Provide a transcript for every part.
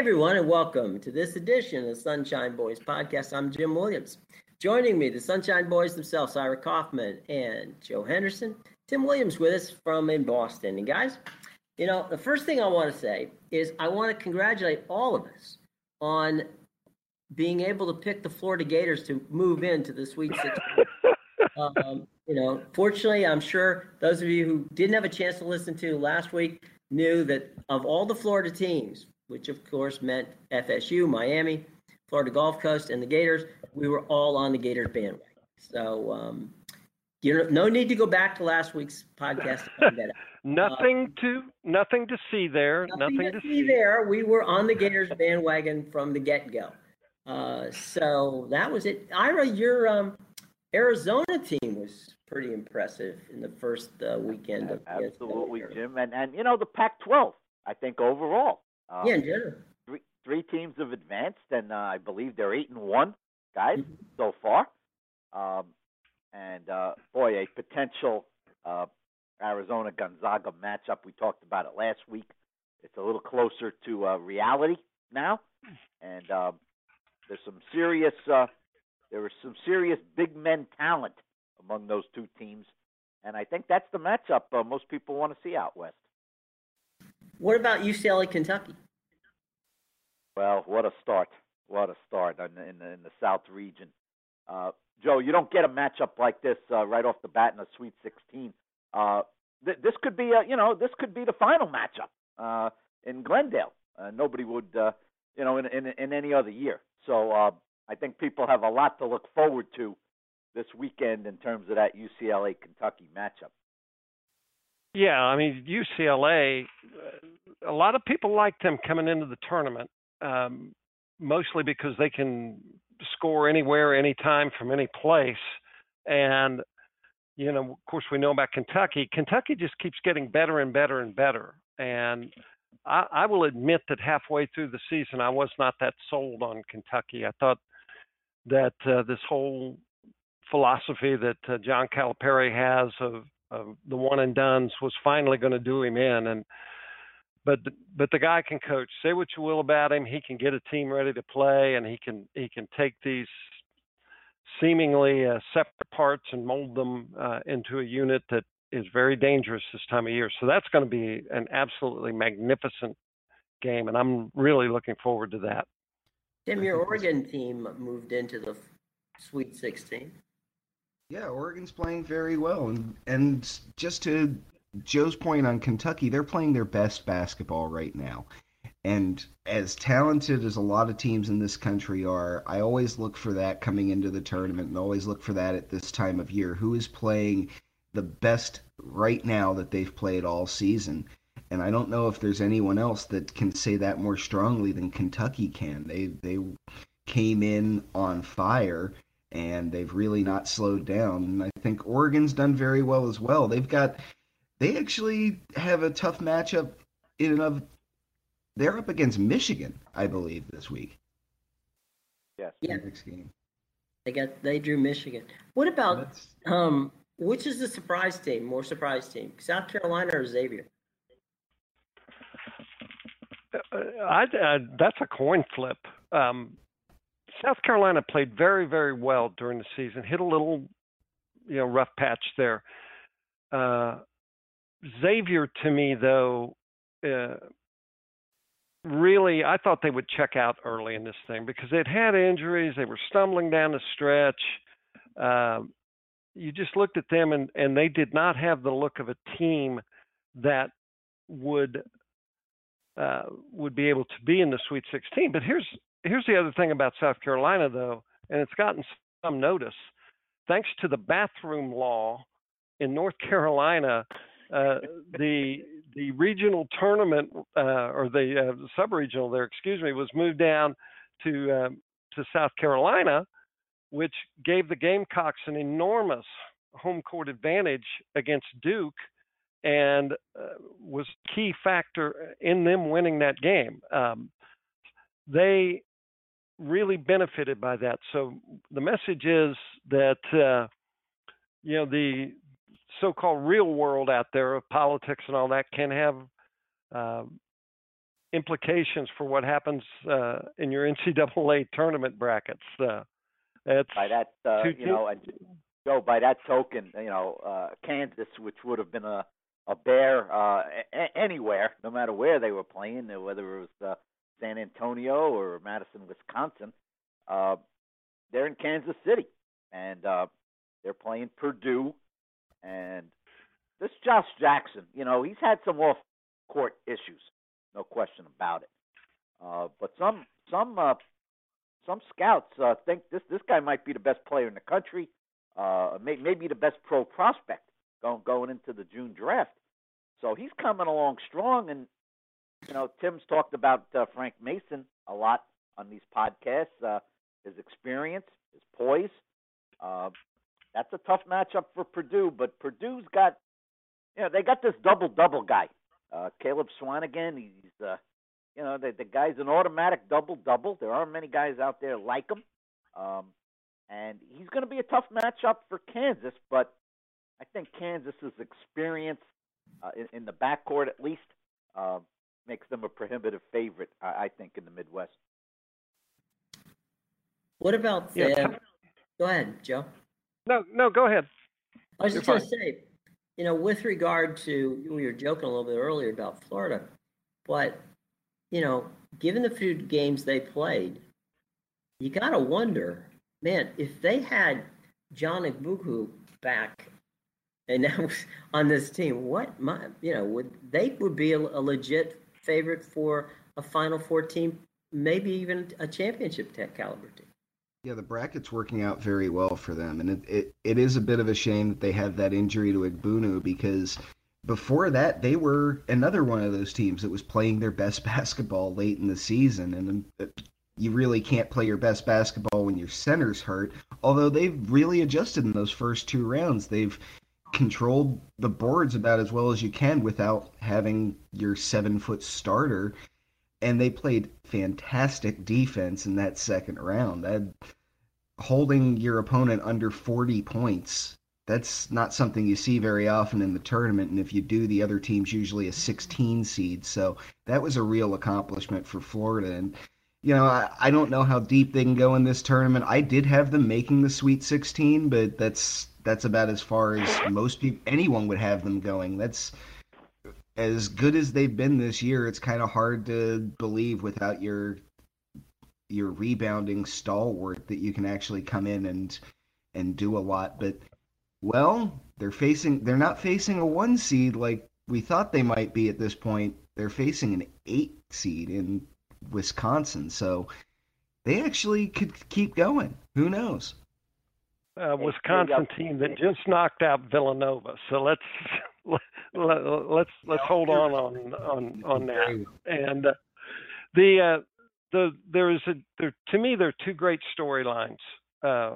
everyone, and welcome to this edition of the Sunshine Boys podcast. I'm Jim Williams. Joining me, the Sunshine Boys themselves, Ira Kaufman and Joe Henderson. Tim Williams with us from in Boston. And guys, you know, the first thing I want to say is I want to congratulate all of us on being able to pick the Florida Gators to move into the Sweet 16. um, you know, fortunately, I'm sure those of you who didn't have a chance to listen to last week knew that of all the Florida teams, which of course meant FSU, Miami, Florida Gulf Coast, and the Gators. We were all on the Gators bandwagon. So, um, you know, no need to go back to last week's podcast to find that out. nothing uh, to nothing to see there. Nothing, nothing to, to see, see there. We were on the Gators bandwagon from the get go. Uh, so that was it. Ira, your um, Arizona team was pretty impressive in the first uh, weekend of absolutely, Jim, and and you know the Pac-12. I think overall um, yeah, in general. Three, three teams have advanced, and uh, I believe they're eight and one, guys, mm-hmm. so far. Um, and uh, boy, a potential uh, Arizona Gonzaga matchup. We talked about it last week. It's a little closer to uh, reality now, and uh, there's some serious. Uh, there was some serious big men talent among those two teams, and I think that's the matchup uh, most people want to see out west. What about UCLA, Kentucky? Well, what a start! What a start in the, in the, in the South region. Uh, Joe, you don't get a matchup like this uh, right off the bat in a Sweet 16. Uh, th- this could be a, you know, this could be the final matchup uh, in Glendale. Uh, nobody would, uh, you know, in, in in any other year. So I think people have a lot to look forward to this weekend in terms of that UCLA Kentucky matchup. Yeah, I mean UCLA. A lot of people like them coming into the tournament, um, mostly because they can score anywhere, anytime, from any place. And you know, of course, we know about Kentucky. Kentucky just keeps getting better and better and better. And I, I will admit that halfway through the season, I was not that sold on Kentucky. I thought that uh, this whole philosophy that uh, John Calipari has of uh, the one and dones was finally going to do him in. And but but the guy can coach. Say what you will about him, he can get a team ready to play, and he can he can take these seemingly uh, separate parts and mold them uh, into a unit that is very dangerous this time of year. So that's going to be an absolutely magnificent game, and I'm really looking forward to that. Tim, your Oregon team moved into the Sweet 16. Yeah, Oregon's playing very well, and and just to Joe's point on Kentucky, they're playing their best basketball right now. And as talented as a lot of teams in this country are, I always look for that coming into the tournament and always look for that at this time of year. Who is playing the best right now that they've played all season? And I don't know if there's anyone else that can say that more strongly than Kentucky can. They they came in on fire and they've really not slowed down. And I think Oregon's done very well as well. They've got they actually have a tough matchup in and of they're up against Michigan, I believe, this week. Yes. Yeah. Next game. They got they drew Michigan. What about um which is the surprise team, more surprise team? South Carolina or Xavier? Uh, I, uh, that's a coin flip. Um, South Carolina played very, very well during the season. Hit a little, you know, rough patch there. Uh, Xavier, to me, though, uh, really, I thought they would check out early in this thing because they'd had injuries. They were stumbling down the stretch. Uh, you just looked at them, and and they did not have the look of a team that would uh, would be able to be in the Sweet 16. But here's here's the other thing about South Carolina, though, and it's gotten some notice. Thanks to the bathroom law in North Carolina, uh, the the regional tournament uh, or the uh, sub-regional there, excuse me, was moved down to um, to South Carolina, which gave the Gamecocks an enormous home court advantage against Duke, and uh, was key factor in them winning that game. Um, they really benefited by that. So the message is that uh, you know the so-called real world out there of politics and all that can have uh, implications for what happens uh, in your NCAA tournament brackets. Uh, it's by that, uh, two you know, and Joe, by that token, you know, uh, Kansas, which would have been a a bear uh, a- anywhere, no matter where they were playing, whether it was uh, San Antonio or Madison, Wisconsin, uh, they're in Kansas City, and uh, they're playing Purdue, and this Josh Jackson, you know, he's had some off court issues, no question about it. Uh, but some some uh, some scouts uh, think this this guy might be the best player in the country, uh, may, maybe the best pro prospect going going into the June draft. So he's coming along strong, and you know Tim's talked about uh, Frank Mason a lot on these podcasts. Uh, his experience, his poise. Uh, that's a tough matchup for Purdue, but Purdue's got, you know, they got this double double guy, uh, Caleb Swanigan. He's, uh, you know, the, the guy's an automatic double double. There aren't many guys out there like him, um, and he's going to be a tough matchup for Kansas. But I think Kansas's experience uh, in, in the backcourt, at least, uh, makes them a prohibitive favorite. I, I think in the Midwest. What about the? Yeah. Go ahead, Joe. No, no, go ahead. I was just going to say, you know, with regard to we were joking a little bit earlier about Florida, but you know, given the few games they played, you got to wonder, man, if they had John Egbunu back and now on this team, what my you know would they would be a, a legit favorite for a Final Four team, maybe even a championship caliber team. Yeah, the bracket's working out very well for them, and it, it, it is a bit of a shame that they had that injury to Egbunu because before that they were another one of those teams that was playing their best basketball late in the season, and uh, you really can't play your best basketball when your center's hurt. Although they've really adjusted in those first two rounds, they've controlled the boards about as well as you can without having your seven foot starter and they played fantastic defense in that second round. That holding your opponent under 40 points. That's not something you see very often in the tournament, and if you do, the other team's usually a 16 seed. So that was a real accomplishment for Florida. And you know, I, I don't know how deep they can go in this tournament. I did have them making the Sweet 16, but that's that's about as far as most people anyone would have them going. That's as good as they've been this year, it's kind of hard to believe without your your rebounding stalwart that you can actually come in and and do a lot. But well, they're facing they're not facing a one seed like we thought they might be at this point. They're facing an eight seed in Wisconsin, so they actually could keep going. Who knows? Uh, Wisconsin team that just knocked out Villanova. So let's let's let's hold on on on on that. And uh, the uh, the there is a there to me there are two great storylines uh,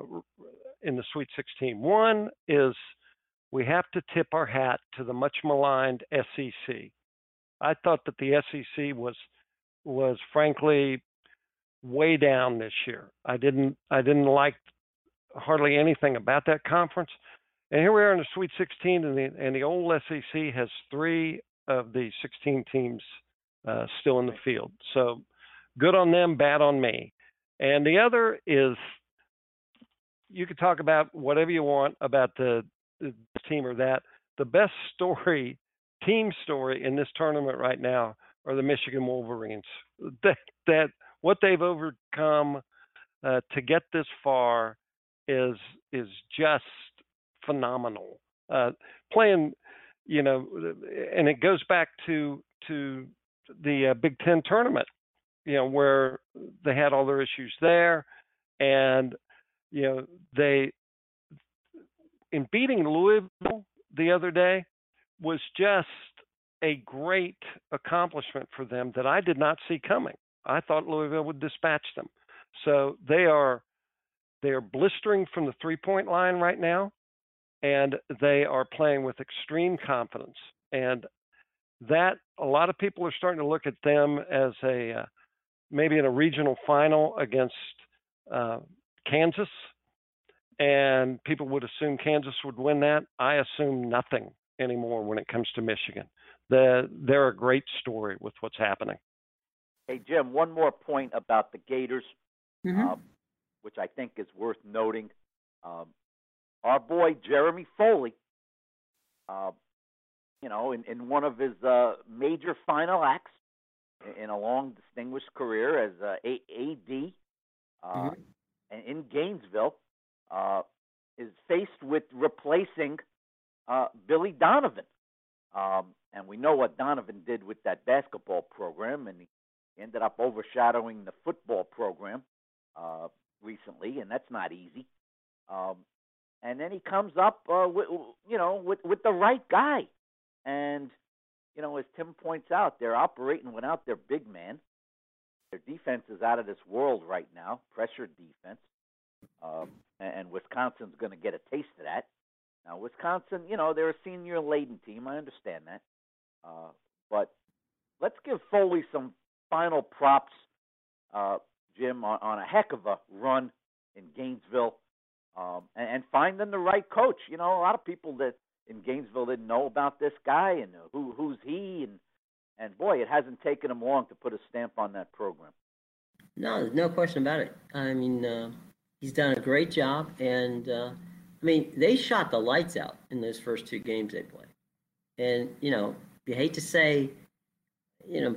in the Sweet 16. One is we have to tip our hat to the much maligned SEC. I thought that the SEC was was frankly way down this year. I didn't I didn't like hardly anything about that conference. And here we are in the Sweet 16, and the and the old SEC has three of the 16 teams uh, still in the field. So good on them, bad on me. And the other is you could talk about whatever you want about the, the team or that. The best story, team story in this tournament right now are the Michigan Wolverines. That that what they've overcome uh, to get this far is is just phenomenal. Uh, playing, you know, and it goes back to to the uh, Big Ten tournament, you know, where they had all their issues there, and you know they in beating Louisville the other day was just a great accomplishment for them that I did not see coming. I thought Louisville would dispatch them. So they are they are blistering from the three point line right now and they are playing with extreme confidence. And that a lot of people are starting to look at them as a uh, maybe in a regional final against uh, Kansas, and people would assume Kansas would win that. I assume nothing anymore when it comes to Michigan. The, they're a great story with what's happening. Hey, Jim, one more point about the Gators, Mhm. um, which I think is worth noting. Um, our boy Jeremy Foley, uh, you know, in, in one of his uh, major final acts in, in a long, distinguished career as uh, a- AD uh, Mhm. and in Gainesville, uh, is faced with replacing uh, Billy Donovan. Um, and we know what Donovan did with that basketball program, and he ended up overshadowing the football program uh, recently, and that's not easy. Um, and then he comes up, uh, with, you know, with with the right guy, and you know, as Tim points out, they're operating without their big man. Their defense is out of this world right now, pressure defense, um, and, and Wisconsin's going to get a taste of that. Now, Wisconsin, you know, they're a senior laden team. I understand that, uh, but let's give Foley some final props, uh, Jim, on, on a heck of a run in Gainesville, um, and, and the right coach. You know, a lot of people that in Gainesville didn't know about this guy and who who's he, and and boy, it hasn't taken him long to put a stamp on that program. No, there's no question about it. I mean, uh, he's done a great job, and uh, I mean, they shot the lights out in those first two games they played. And you know, you hate to say, you know,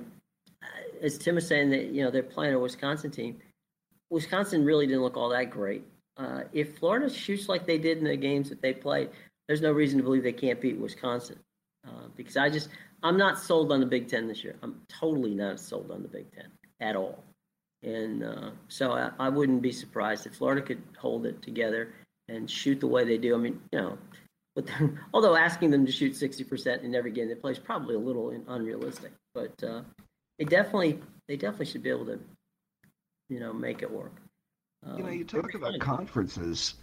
as Tim was saying that you know they're playing a Wisconsin team. Wisconsin really didn't look all that great. Uh, if Florida shoots like they did in the games that they played, there's no reason to believe they can't beat Wisconsin. Uh, because I just, I'm not sold on the Big Ten this year. I'm totally not sold on the Big Ten at all. And uh, so I, I wouldn't be surprised if Florida could hold it together and shoot the way they do. I mean, you know, although asking them to shoot 60% in every game they play is probably a little unrealistic, but they definitely they definitely should be able to, you know, make it work. You know, Um, you talk about conferences.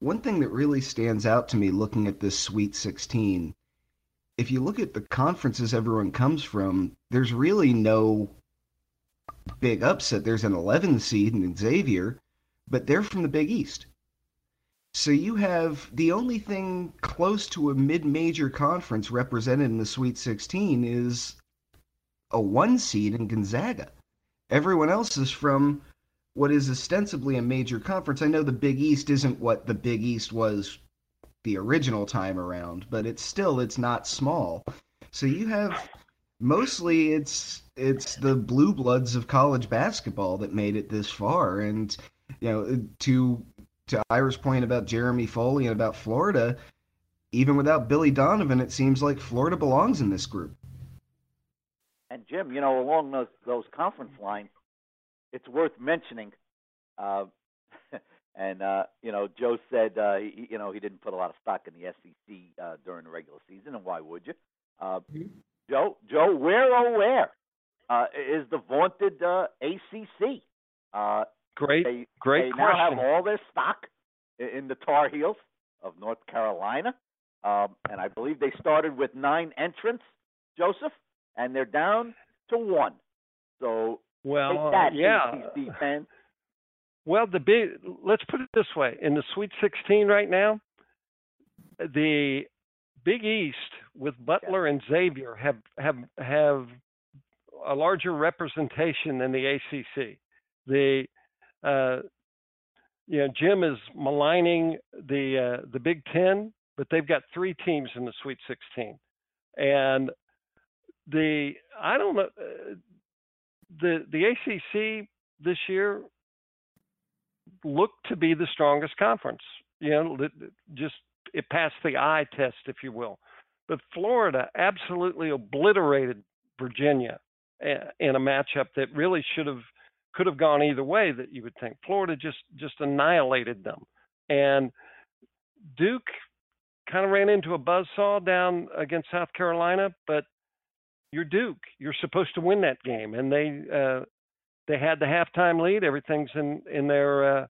One thing that really stands out to me looking at this Sweet 16, if you look at the conferences everyone comes from, there's really no big upset. There's an 11 seed in Xavier, but they're from the Big East. So you have the only thing close to a mid-major conference represented in the Sweet 16 is a one seed in Gonzaga. Everyone else is from what is ostensibly a major conference. I know the Big East isn't what the Big East was the original time around, but it's still it's not small. So you have mostly it's it's the blue bloods of college basketball that made it this far and you know to to Ira's point about Jeremy Foley and about Florida, even without Billy Donovan, it seems like Florida belongs in this group. And Jim, you know, along those those conference lines, it's worth mentioning. Uh, and uh, you know, Joe said uh, he, you know he didn't put a lot of stock in the SEC uh, during the regular season, and why would you? Uh, Mhm. Joe, Joe, where oh where uh, is the vaunted uh, ACC? Uh, Great, they great they now have all their stock in the Tar Heels of North Carolina, um, and I believe they started with nine entrants, Joseph, and they're down to one. So Well, take uh, that, yeah. ACC fans. Well, the big let's put it this way: in the Sweet 16 right now, the Big East with Butler and Xavier have have have a larger representation than the ACC. The uh, you know Jim is maligning the uh, the Big Ten, but they've got three teams in the Sweet 16, and the I don't know uh, the the ACC this year looked to be the strongest conference. You know, just it passed the eye test, if you will. But Florida absolutely obliterated Virginia eh, in a matchup that really should have could have gone either way. That you would think Florida just just annihilated them, and Duke kind of ran into a buzzsaw down against South Carolina, but you're Duke. You're supposed to win that game, and they uh, they had the halftime lead. Everything's in in their uh,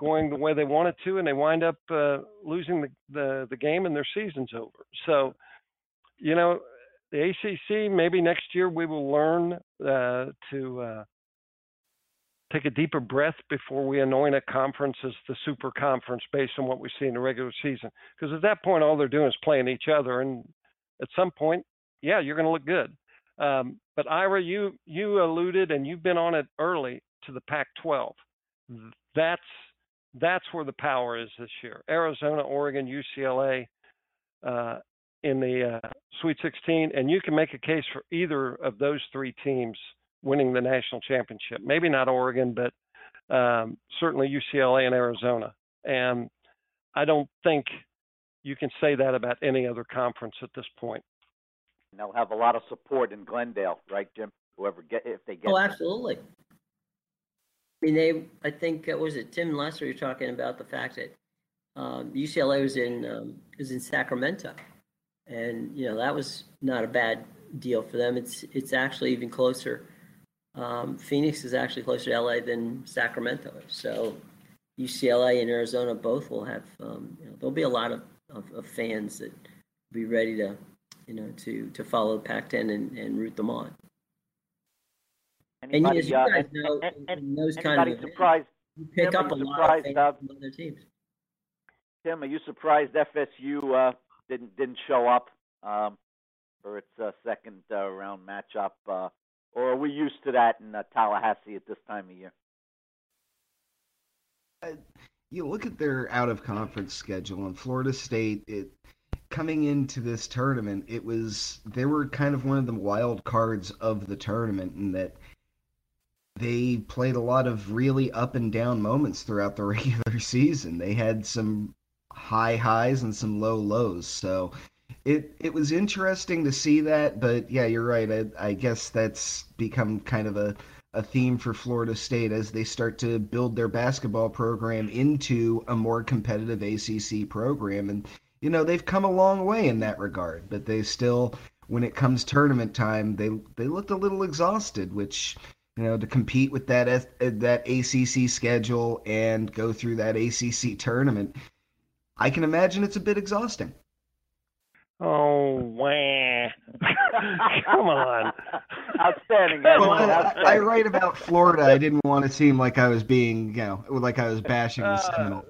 going the way they want it to, and they wind up uh, losing the, the the game, and their season's over. So, you know, the ACC. Maybe next year we will learn uh, to uh, take a deeper breath before we anoint a conference as the super conference based on what we see in the regular season. Because at that point, all they're doing is playing each other, and at some point, yeah, you're going to look good. Um, but Ira, you you alluded and you've been on it early to the Pac-12. That's that's where the power is this year. Arizona, Oregon, UCLA uh, in the uh, Sweet 16, and you can make a case for either of those three teams winning the national championship. Maybe not Oregon, but um, certainly UCLA and Arizona. And I don't think you can say that about any other conference at this point. And they'll have a lot of support in Glendale, right, Jim? Whoever get if they get. Oh, absolutely. I mean, they. I think uh, was it Tim Lester? You're talking about the fact that um, UCLA was in um, was in Sacramento, and you know that was not a bad deal for them. It's it's actually even closer. Um, Phoenix is actually closer to LA than Sacramento. So UCLA and Arizona both will have. Um, you know, there'll be a lot of, of, of, fans that will be ready to you know to to follow Pac-10 and, and root them on. Anybody, and as you uh, guys and, know, and, in those kind of surprised? you pick Tim, up a are you lot of surprised, uh, from other teams. Tim, are you surprised FSU uh, didn't didn't show up um, for its uh, second uh, round matchup, uh, or are we used to that in uh, Tallahassee at this time of year? you look at their out of conference schedule and Florida State it coming into this tournament it was they were kind of one of the wild cards of the tournament in that they played a lot of really up and down moments throughout the regular season. They had some high highs and some low lows. So it it was interesting to see that but yeah you're right. I, I guess that's become kind of a a theme for Florida State as they start to build their basketball program into a more competitive ACC program. And, you know, they've come a long way in that regard, but they still, when it comes tournament time, they, they looked a little exhausted, which, you know, to compete with that, that ACC schedule and go through that ACC tournament, I can imagine it's a bit exhausting. Oh, wah. Come on. Outstanding. Well, Evan, I, outstanding. I write about Florida. I didn't want to seem like I was being, you know, like I was bashing the Uh,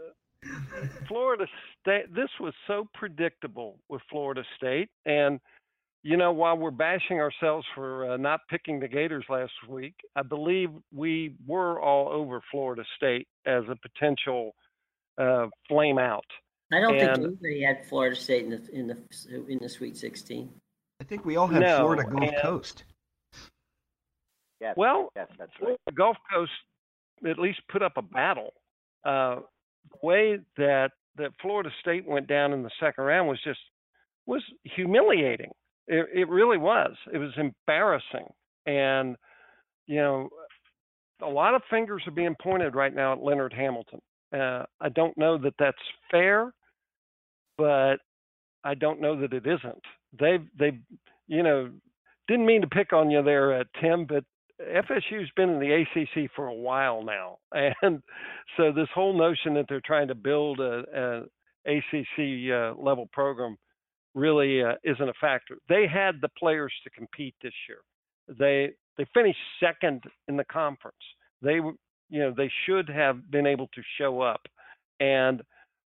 Florida State. This was so predictable with Florida State, and you know, while we're bashing ourselves for uh, not picking the Gators last week, I believe we were all over Florida State as a potential uh, flame out. I don't think anybody had Florida State in the in the in the Sweet 16. I think we all had No, Florida Gulf and- Coast. Yes, Well, yes, that's right. the Gulf Coast at least put up a battle. Uh, the way that that Florida State went down in the second round was just was humiliating. It, it really was. It was embarrassing, and you know, a lot of fingers are being pointed right now at Leonard Hamilton. Uh, I don't know that that's fair, but I don't know that it isn't. They've they, you know, didn't mean to pick on you there, uh, Tim, but FSU's been in the ACC for a while now, and so this whole notion that they're trying to build a, a ACC uh, level program really uh, isn't a factor. They had the players to compete this year. They they finished second in the conference. They you know they should have been able to show up, and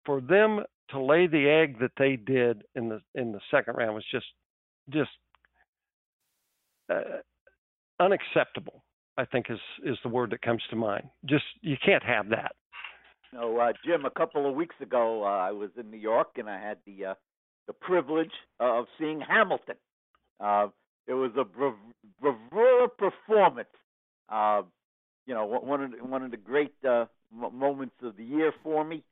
for them to lay the egg that they did in the in the second round was just just uh, unacceptable. I think is is the word that comes to mind. Just you can't have that. No, uh, Jim. A couple of weeks ago, uh, I was in New York, and I had the uh, the privilege of seeing Hamilton. Uh, it was a brav- performance. Uh, you know, one of the, one of the great uh, m- moments of the year for me.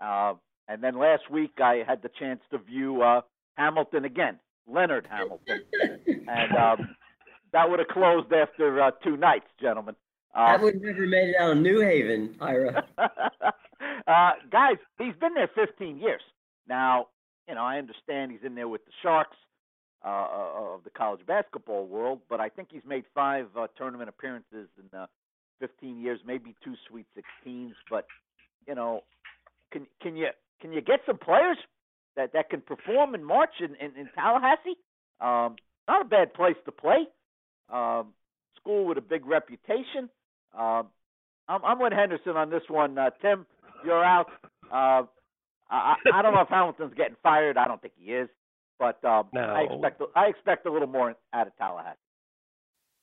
Uh, and then last week, I had the chance to view uh, Hamilton again, Leonard Hamilton, and um, that would have closed after uh, two nights, gentlemen. Uh, I would have never made it out of New Haven, Ira. uh, guys, he's been there 15 years. Now, you know, I understand he's in there with the Sharks uh, uh, of the college basketball world, but I think he's made five uh, tournament appearances in uh, 15 years, maybe two Sweet 16s. But you know, can can you can you get some players that that can perform in March in in, in Tallahassee? Um, not a bad place to play. Um, school with a big reputation. Um, I'm, I'm with Henderson on this one. Uh, Tim, you're out. Uh, I, I don't know if Hamilton's getting fired. I don't think he is, but um, No. I expect I expect a little more out of Tallahassee.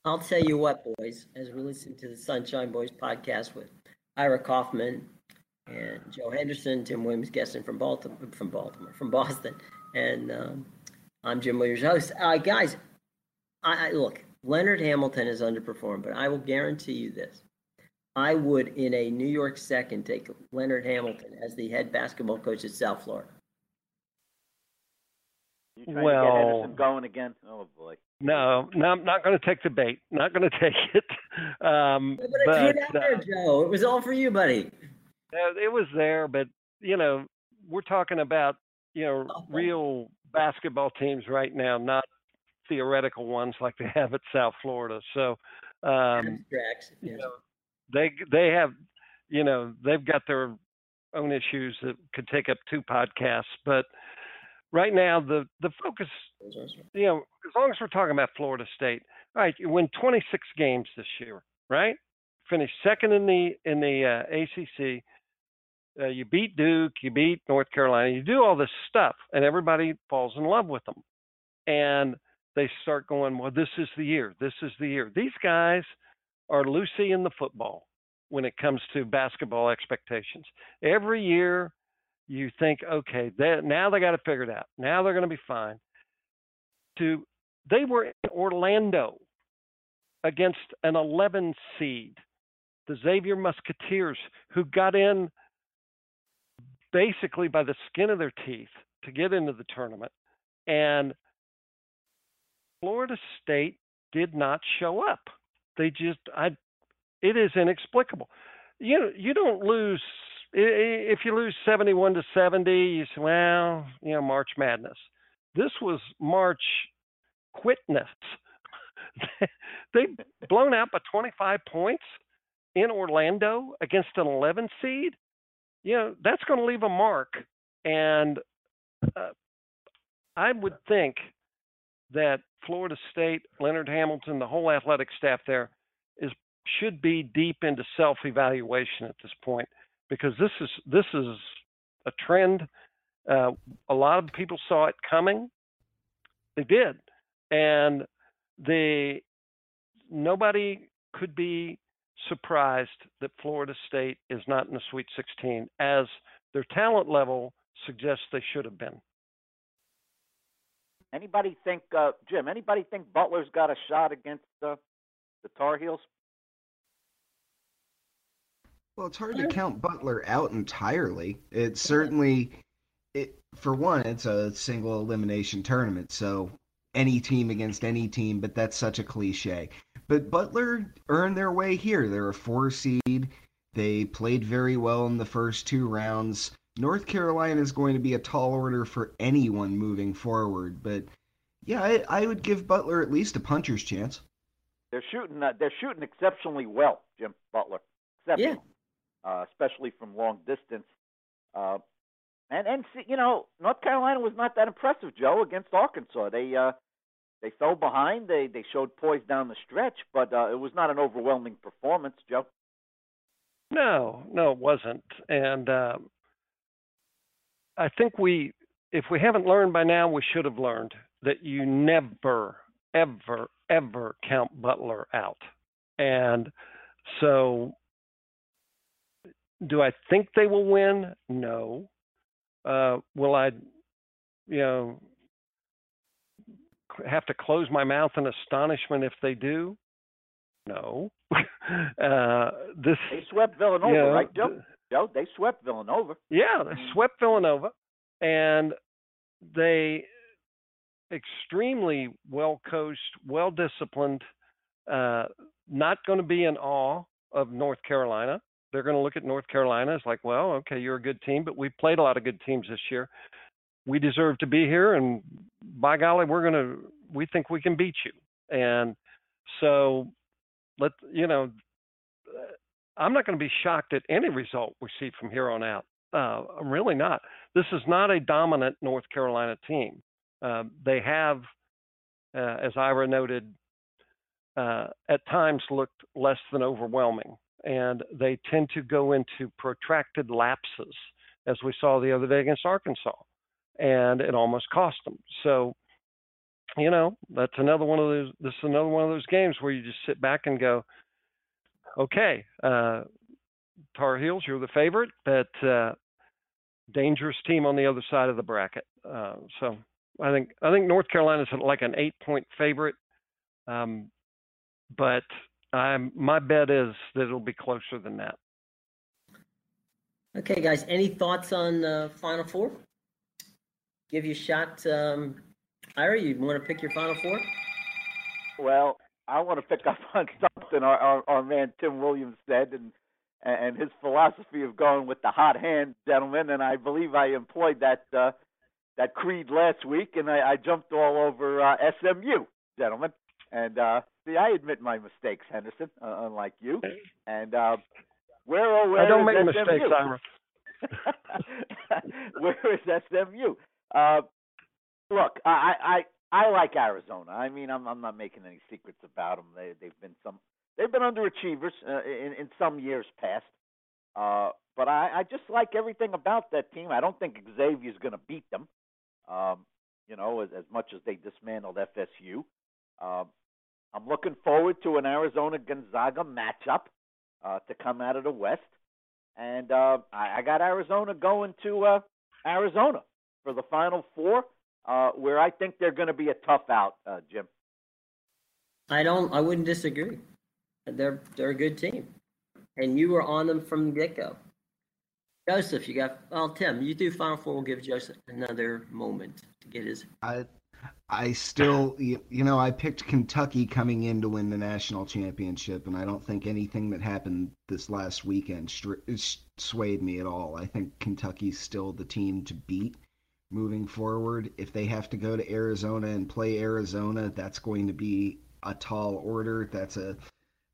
I'll tell you what, boys, as we listen to the Sunshine Boys podcast with Ira Kaufman and Joe Henderson, Tim Williams guessing from Baltimore, from Baltimore, from Boston, and um, I'm Jim Williams, host. Uh, guys, I, I look. Leonard Hamilton has underperformed, but I will guarantee you this: I would, in a New York second, take Leonard Hamilton as the head basketball coach at South Florida. You trying Well- to get Henderson going again? Oh boy. No, no, I'm not going to take the bait. Not going to take it. Um, But, but but out there, uh, Joe. It was all for you, buddy. It was there, but you know, we're talking about you know Okay. real basketball teams right now, not theoretical ones like they have at South Florida. So, um, Abstracts. you know, they they have, you know, they've got their own issues that could take up two podcasts. But right now, the the focus, you know, as long as we're talking about Florida State, all right, you win 26 games this year, right? Finish second in the in the uh, ACC. Uh, you beat Duke, you beat North Carolina, you do all this stuff, and everybody falls in love with them. And they start going, well, this is the year. This is the year. These guys are Lucy in the football when it comes to basketball expectations. Every year, you think, okay, they, now they got to figure it out. Now they're going to be fine. To they were in Orlando against an 11 seed, the Xavier Musketeers, who got in basically by the skin of their teeth to get into the tournament. And Florida State did not show up. They just, I, it is inexplicable. You know, you don't lose if you lose 71 to 70. You say, well, you know, March Madness. This was March quitness. they blown out by 25 points in Orlando against an 11 seed. You know, that's going to leave a mark. And uh, I would think that Florida State, Leonard Hamilton, the whole athletic staff there is should be deep into self-evaluation at this point because this is this is a trend. Uh, a lot of people saw it coming. They did, and the nobody could be surprised that Florida State is not in the Sweet 16 as their talent level suggests they should have been. Anybody think, uh, Jim? Anybody think Butler's got a shot against uh, the Tar Heels? Well, it's hard to count Butler out entirely. It's certainly, it for one, it's a single elimination tournament, so any team against any team. But that's such a cliche. But Butler earned their way here. They're a four seed. They played very well in the first two rounds. North Carolina is going to be a tall order for anyone moving forward. But yeah, I, I would give Butler at least a puncher's chance. They're shooting. Uh, they're shooting exceptionally well, Jim Butler. Exceptional, uh, especially from long distance. Uh, and and see, you know, North Carolina was not that impressive, Joe, against Arkansas. They uh, they fell behind. They they showed poise down the stretch, but uh, it was not an overwhelming performance, Joe. No, no, it wasn't. And um, I think we, if we haven't learned by now, we should have learned that you never, ever, ever count Butler out. And so, do I think they will win? No. Uh, will I, you know, have to close my mouth in astonishment if they do? No. uh, this They swept Villanova, yeah, right, Joe? Th- they swept Villanova. yeah, they swept Villanova, and they extremely well coached, well disciplined. Uh, not going to be in awe of North Carolina. They're going to look at North Carolina as like, well, okay, you're a good team, but we've played a lot of good teams this year. We deserve to be here, and by golly, we're going to. We think we can beat you, and so let you know. I'm not going to be shocked at any result we see from here on out. Uh, I'm really not. This is not a dominant North Carolina team. Uh, they have, uh, as Ira noted, uh, at times looked less than overwhelming, and they tend to go into protracted lapses, as we saw the other day against Arkansas, and it almost cost them. So you know, that's another one of those. This is another one of those games where you just sit back and go, okay, uh, Tar Heels, you're the favorite, but uh, dangerous team on the other side of the bracket. Uh, so I think I think North Carolina's like an eight point favorite, um, but I'm, my bet is that it'll be closer than that. Okay, guys, any thoughts on uh, Final Four? Give you a shot. Um, Ira, you want to pick your Final Four? Well, I want to pick up on something our, our, our man Tim Williams said, and and his philosophy of going with the hot hand, gentlemen. And I believe I employed that uh, that creed last week, and I, I jumped all over uh, SMU, gentlemen. And uh, see, I admit my mistakes, Henderson, uh, unlike you. And uh, where oh where I don't make SMU? mistakes, Ira. where is SMU? Uh, look, I, I I like Arizona. I mean, I'm I'm not making any secrets about them. They they've been some they've been underachievers uh, in in some years past. Uh, but I, I just like everything about that team. I don't think Xavier's going to beat them. Um, you know, as, as much as they dismantled FSU. Um, I'm looking forward to an Arizona Gonzaga matchup uh, to come out of the West, and uh, I, I got Arizona going to uh, Arizona for the Final Four, uh, where I think they're going to be a tough out, uh, Jim. I don't. I wouldn't disagree. They're they're a good team, and you were on them from the get go. Joseph, you got. Well, Tim, you do Final Four. We'll give Joseph another moment to get his. I I still, you, you know, I picked Kentucky coming in to win the national championship, and I don't think anything that happened this last weekend swayed me at all. I think Kentucky's still the team to beat moving forward. If they have to go to Arizona and play Arizona, that's going to be a tall order. That's a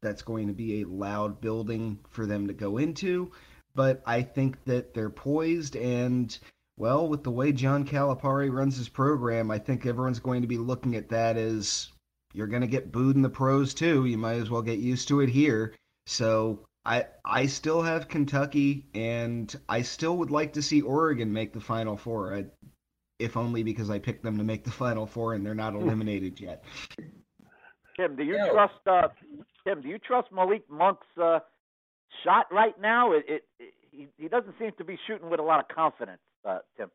that's going to be a loud building for them to go into. But I think that they're poised and well, with the way John Calipari runs his program, I think everyone's going to be looking at that as you're going to get booed in the pros too. You might as well get used to it here. So I I still have Kentucky, and I still would like to see Oregon make the Final Four. I, if only because I picked them to make the Final Four, and they're not eliminated yet. Tim, do you yeah. trust uh, Tim? Do you trust Malik Monk's uh, shot right now? It, it, it, he he doesn't seem to be shooting with a lot of confidence, uh, Tim.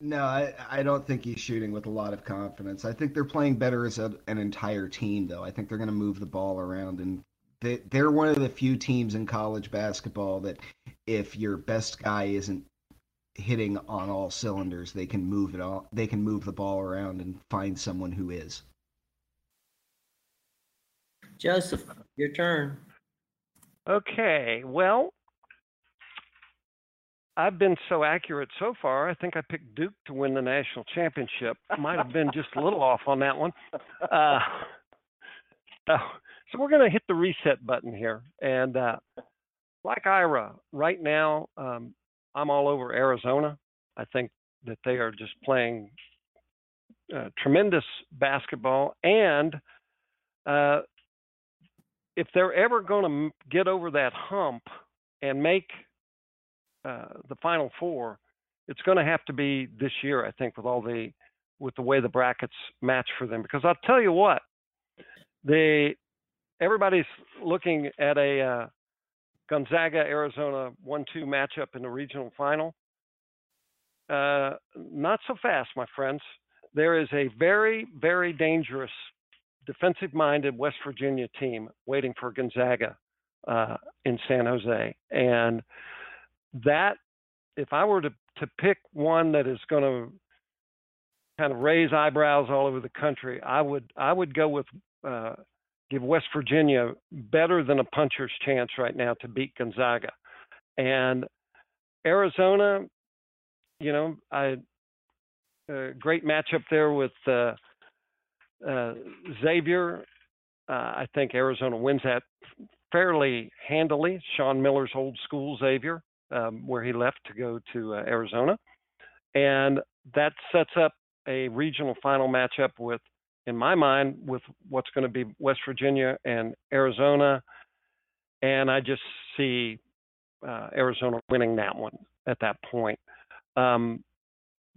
No, I, I don't think he's shooting with a lot of confidence. I think they're playing better as a, an entire team, though. I think they're going to move the ball around, and they, they're one of the few teams in college basketball that if your best guy isn't hitting on all cylinders, they can move it all. They can move the ball around and find someone who is. Joseph, your turn. Okay. Well, I've been so accurate so far. I think I picked Duke to win the national championship. Might have been just a little off on that one. Uh, uh, so we're going to hit the reset button here. And uh, like Ira, right now, um, I'm all over Arizona. I think that they are just playing uh, tremendous basketball. And uh, if they're ever going to get over that hump and make uh, the Final Four, it's going to have to be this year, I think, with all the with the way the brackets match for them. Because I'll tell you what, they everybody's looking at a uh, Gonzaga Arizona one-two matchup in the regional final. Uh, not so fast, my friends. There is a very, very dangerous defensive minded West Virginia team waiting for Gonzaga uh, in San Jose. And that, if I were to, to pick one that is going to kind of raise eyebrows all over the country, I would I would go with uh, give West Virginia better than a puncher's chance right now to beat Gonzaga. And Arizona, you know, I uh, great matchup there with uh, Xavier, uh, I think Arizona wins that fairly handily. Sean Miller's old school Xavier, um, where he left to go to uh, Arizona, and that sets up a regional final matchup with, in my mind, with what's going to be West Virginia and Arizona, and I just see uh, Arizona winning that one at that point. Um,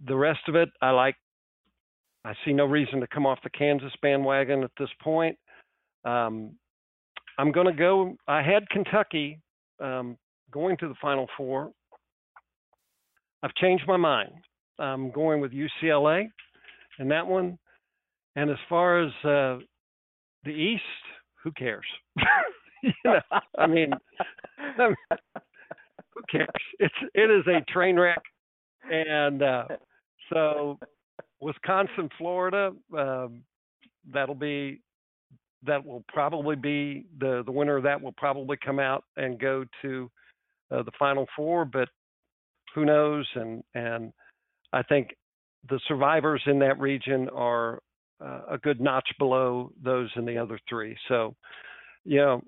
the rest of it, I like I see no reason to come off the Kansas bandwagon at this point. Um, I'm going to go. I had Kentucky um, going to the Final Four. I've changed my mind. I'm going with UCLA in that one. And as far as uh, the East, who cares? you know, I mean, who cares? It's it is a train wreck, and uh, so Wisconsin, Florida, um, that'll be that will probably be the the winner of that will probably come out and go to uh, the final four but who knows? And and i think the survivors in that region are uh, a good notch below those in the other three. So you know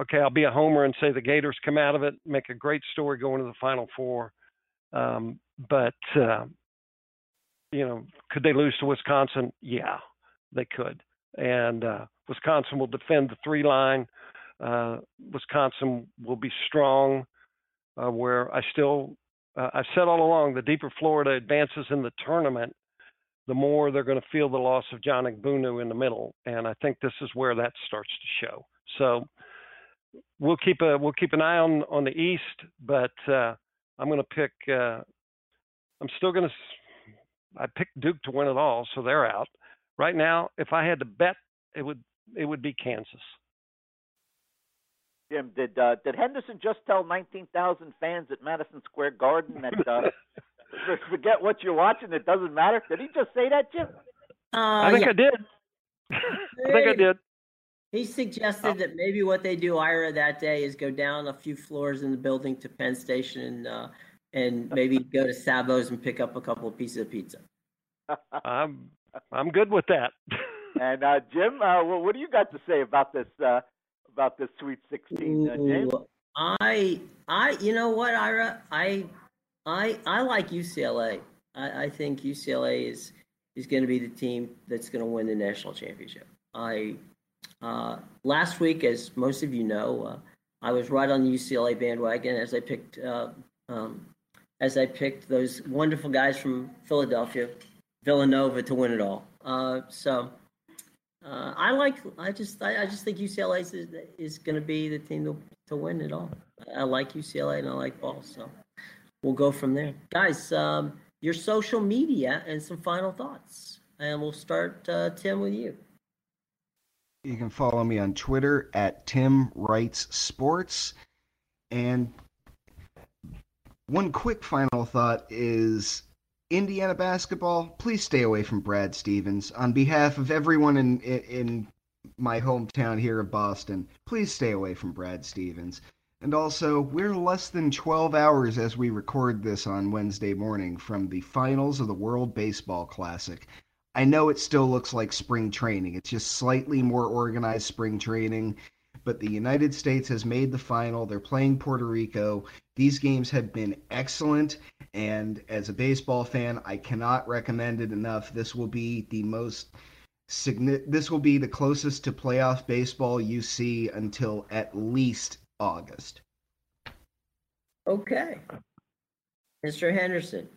okay i'll be a homer and say the gators come out of it make a great story going to the final four. Um, but uh, you know could they lose to wisconsin yeah they could and uh, Wisconsin will defend the three line. Uh, Wisconsin will be strong. Uh, where I still, uh, I've said all along, the deeper Florida advances in the tournament, the more they're going to feel the loss of John Egbunu in the middle, and I think this is where that starts to show. So we'll keep a we'll keep an eye on on the East, but uh, I'm going to pick. Uh, I'm still going to. I picked Duke to win it all, so they're out. Right now, if I had to bet, it would it would be Kansas. Jim, did uh, did Henderson just tell 19,000 fans at Madison Square Garden that uh, forget what you're watching? It doesn't matter. Did he just say that, Jim? Uh, I think yeah. I did. I think I did. He suggested that maybe what they do, Ira, that day is go down a few floors in the building to Penn Station and uh, and maybe go to Sbarro's and pick up a couple of pieces of pizza. I'm I'm good with that. and uh, Jim, uh, well, what do you got to say about this uh, about this Sweet Sixteen, uh, James? I I you know what, Ira, I I I like UCLA. I, I think UCLA is is going to be the team that's going to win the national championship. I uh, last week, as most of you know, uh, I was right on the UCLA bandwagon as I picked uh, um, as I picked those wonderful guys from Philadelphia, Villanova to win it all. Uh, so uh, I like. I just. I, I just think UCLA is, is going to be the team to, to win it all. I like UCLA and I like ball. So we'll go from there, guys. Um, your social media and some final thoughts, and we'll start uh, Tim with you. You can follow me on Twitter at Tim Writes Sports. And one quick final thought is Indiana basketball, please stay away from Brad Stevens. On behalf of everyone in, in, in my hometown here of Boston, please stay away from Brad Stevens. And also, we're less than 12 hours as we record this on Wednesday morning from the finals of the World Baseball Classic. I know it still looks like spring training. It's just slightly more organized spring training. But the United States has made the final. They're playing Puerto Rico. These games have been excellent. And as a baseball fan, I cannot recommend it enough. This will be the most this will be the closest to playoff baseball you see until at least August. Okay. Mr. Henderson.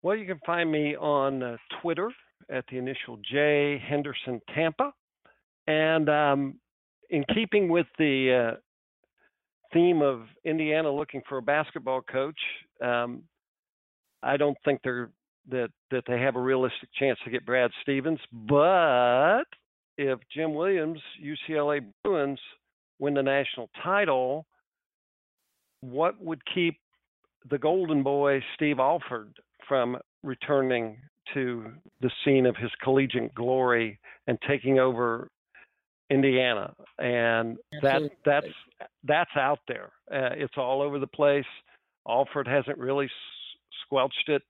Well, you can find me on uh, Twitter at the initial J Henderson Tampa, and um, in keeping with the uh, theme of Indiana looking for a basketball coach, um, I don't think they're that that they have a realistic chance to get Brad Stevens. But if Jim Williams, UCLA Bruins, win the national title, what would keep the Golden Boy Steve Alford from returning to the scene of his collegiate glory and taking over Indiana, and that that's that's out there. Uh, it's all over the place. Alford hasn't really s- squelched it.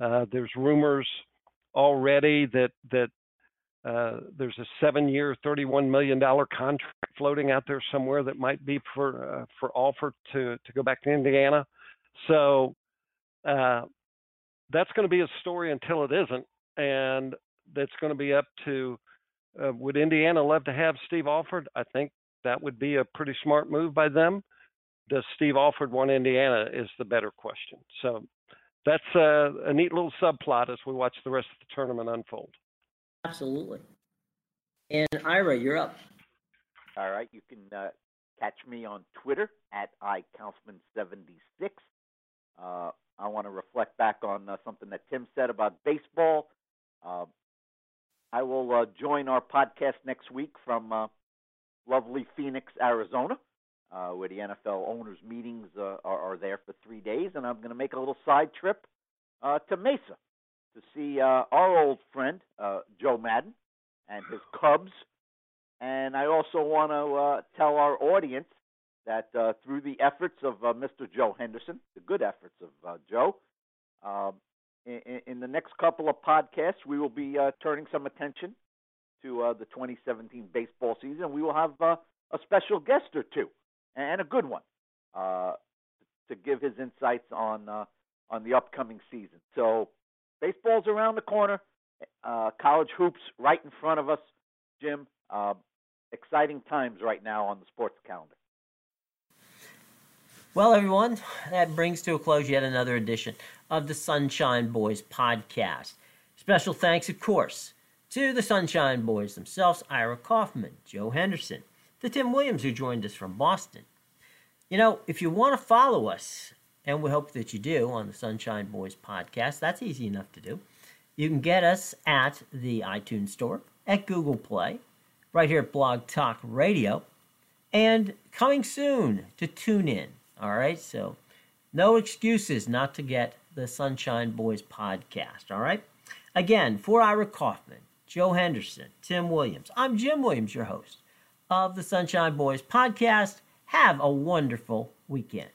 Uh, there's rumors already that that uh, there's a seven-year, $31 million contract floating out there somewhere that might be for uh, for Alford to to go back to Indiana. So uh, that's going to be a story until it isn't, and that's going to be up to uh, would Indiana love to have Steve Alford? I think that would be a pretty smart move by them. Does Steve Alford want Indiana? Is the better question. So that's a, a neat little subplot as we watch the rest of the tournament unfold. Absolutely. And Ira, you're up. All right, you can uh, catch me on Twitter at iKaufman76. Uh, I want to reflect back on uh, something that Tim said about baseball. I will uh, join our podcast next week from uh, lovely Phoenix, Arizona, uh, where the NFL owners' meetings uh, are, are, there for three days, and I'm going to make a little side trip uh, to Mesa to see uh, our old friend Joe Maddon, and his Cubs. And I also want to tell our audience that through the efforts of Mr. Joe Henderson, the good efforts of Joe, um, in, the next couple of podcasts, we will be turning some attention to uh, the 2017 baseball season. We will have uh, a special guest or two, and a good one, uh, to give his insights on uh, on the upcoming season. So, baseball's around the corner, uh, college hoops right in front of us. Jim, uh, exciting times right now on the sports calendar. Well, everyone, that brings to a close yet another edition of the Sunshine Boys podcast. Special thanks, of course, to the Sunshine Boys themselves, Ira Kaufman, Joe Henderson, the Tim Williams who joined us from Boston. You know, if you want to follow us, and we hope that you do on the Sunshine Boys podcast, that's easy enough to do. You can get us at the iTunes Store, at Google Play, right here at Blog Talk Radio, and coming soon to TuneIn. All right, so no excuses not to get the Sunshine Boys podcast. All right, again, for Ira Kaufman, Joe Henderson, Tim Williams. I'm Jim Williams, your host of the Sunshine Boys podcast. Have a wonderful weekend.